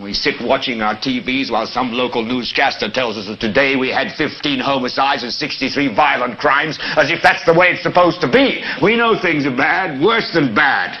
We sit watching our TVs while some local newscaster tells us that today we had 15 homicides and 63 violent crimes, as if that's the way it's supposed to be. We know things are bad, worse than bad.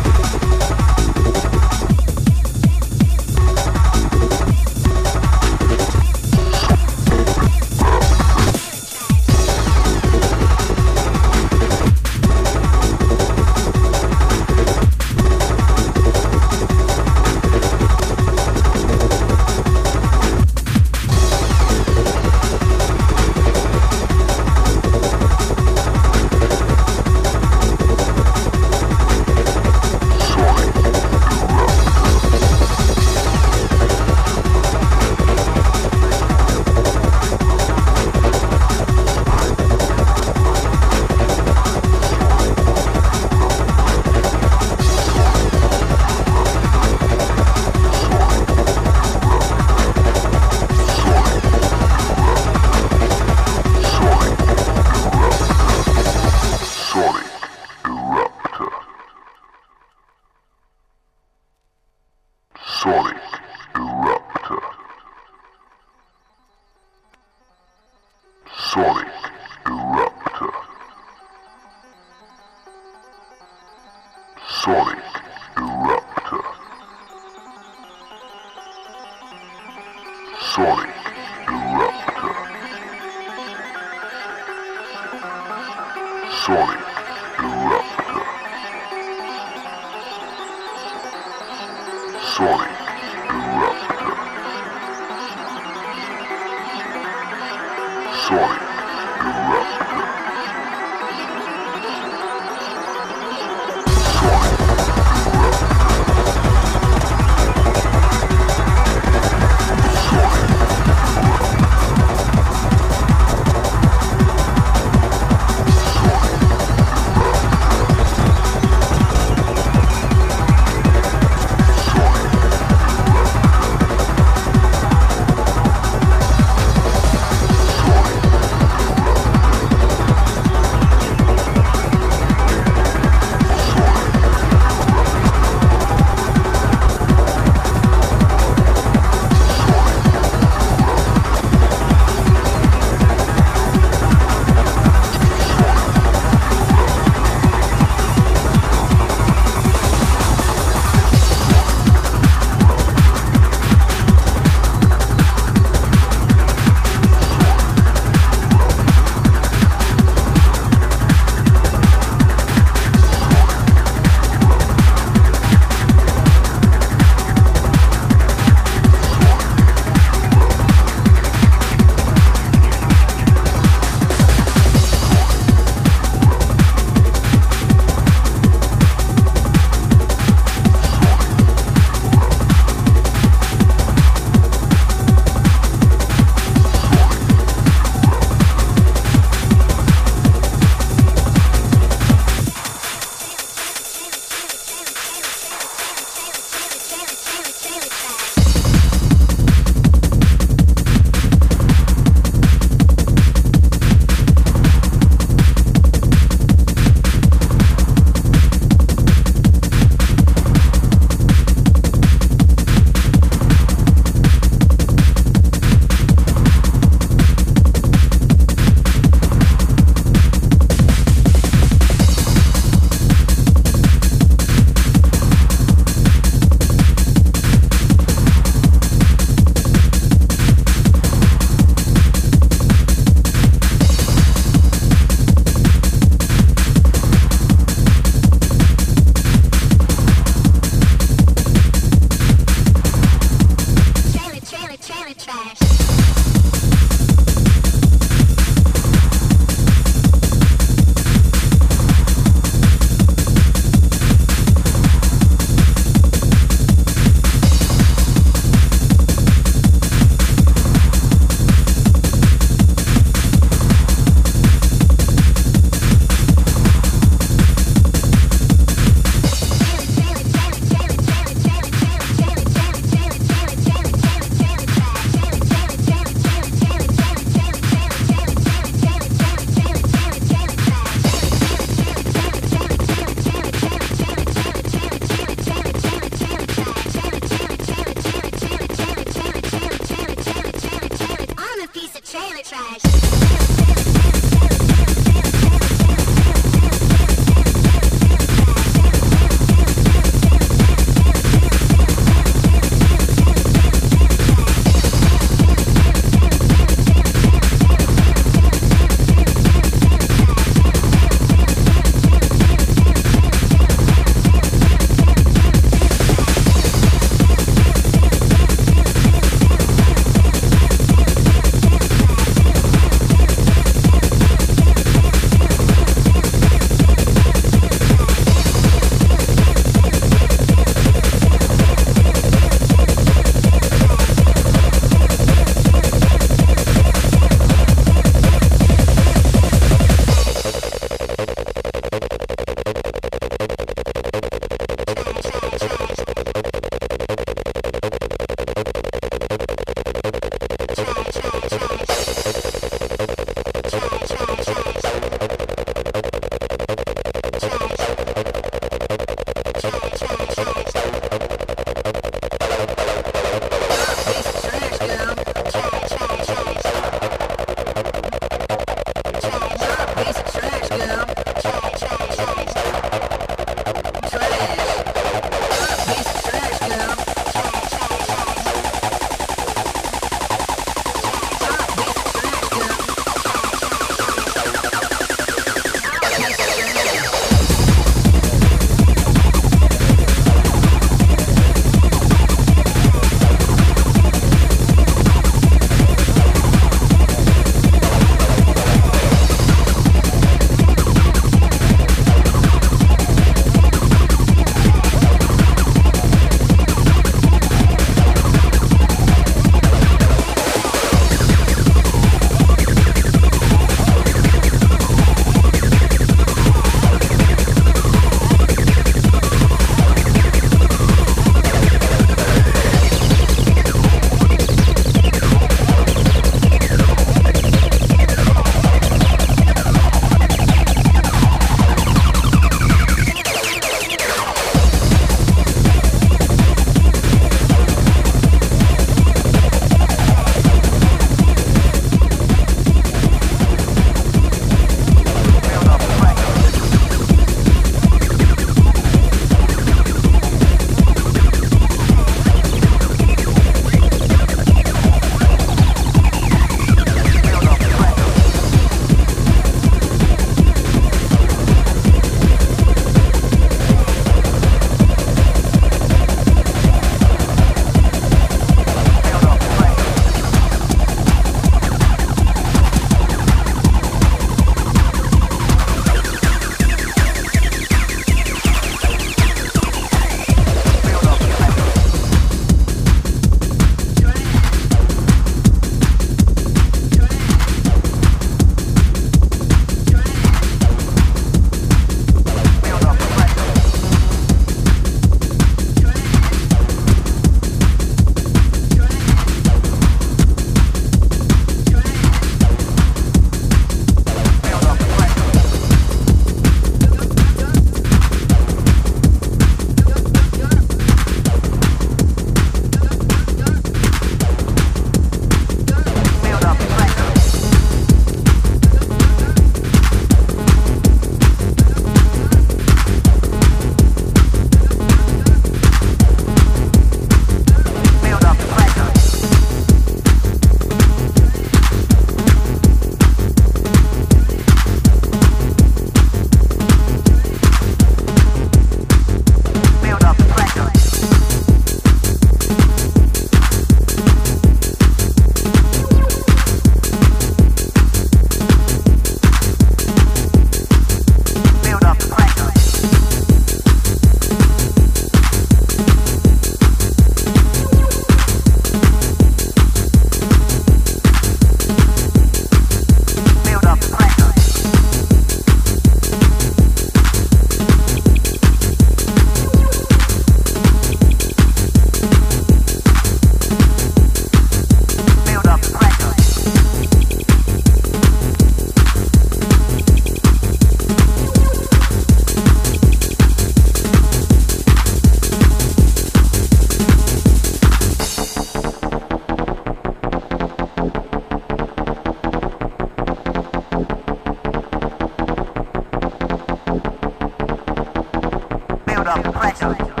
快上去了。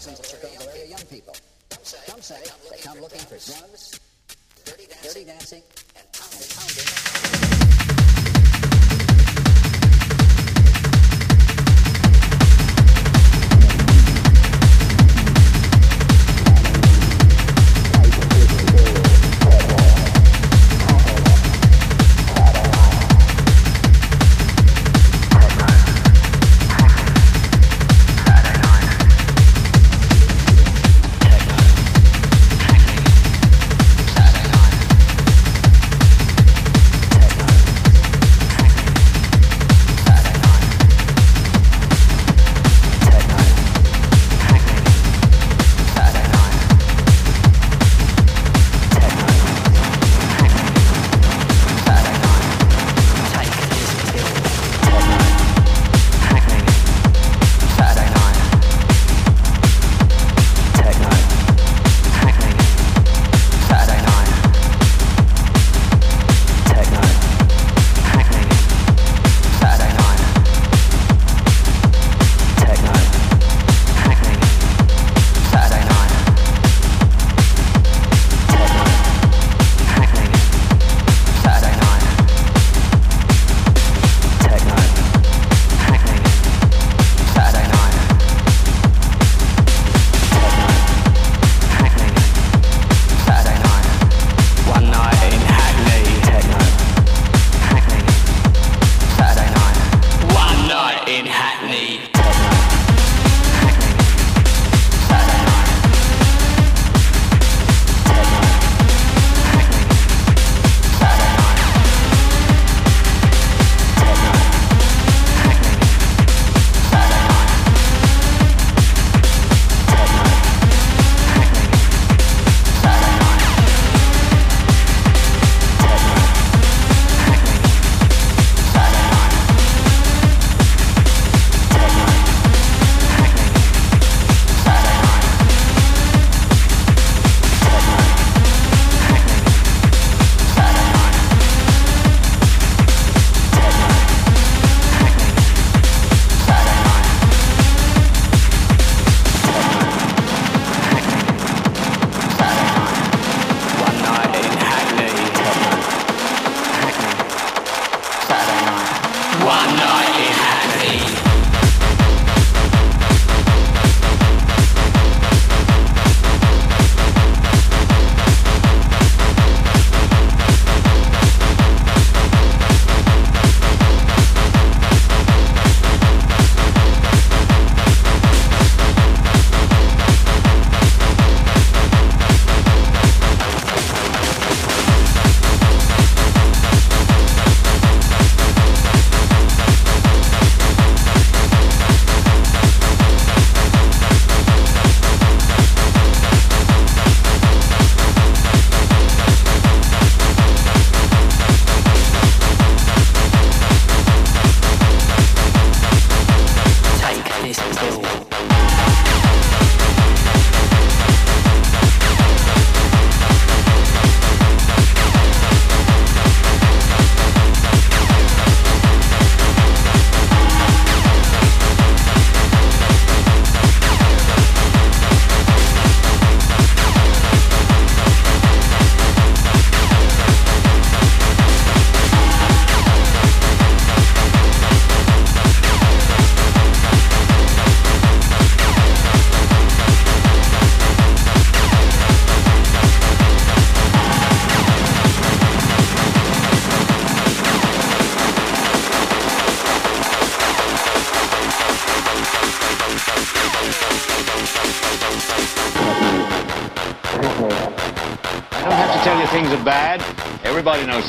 thousands of Chicago area young people. Some say they come looking for drugs, dirty dancing, and pounding.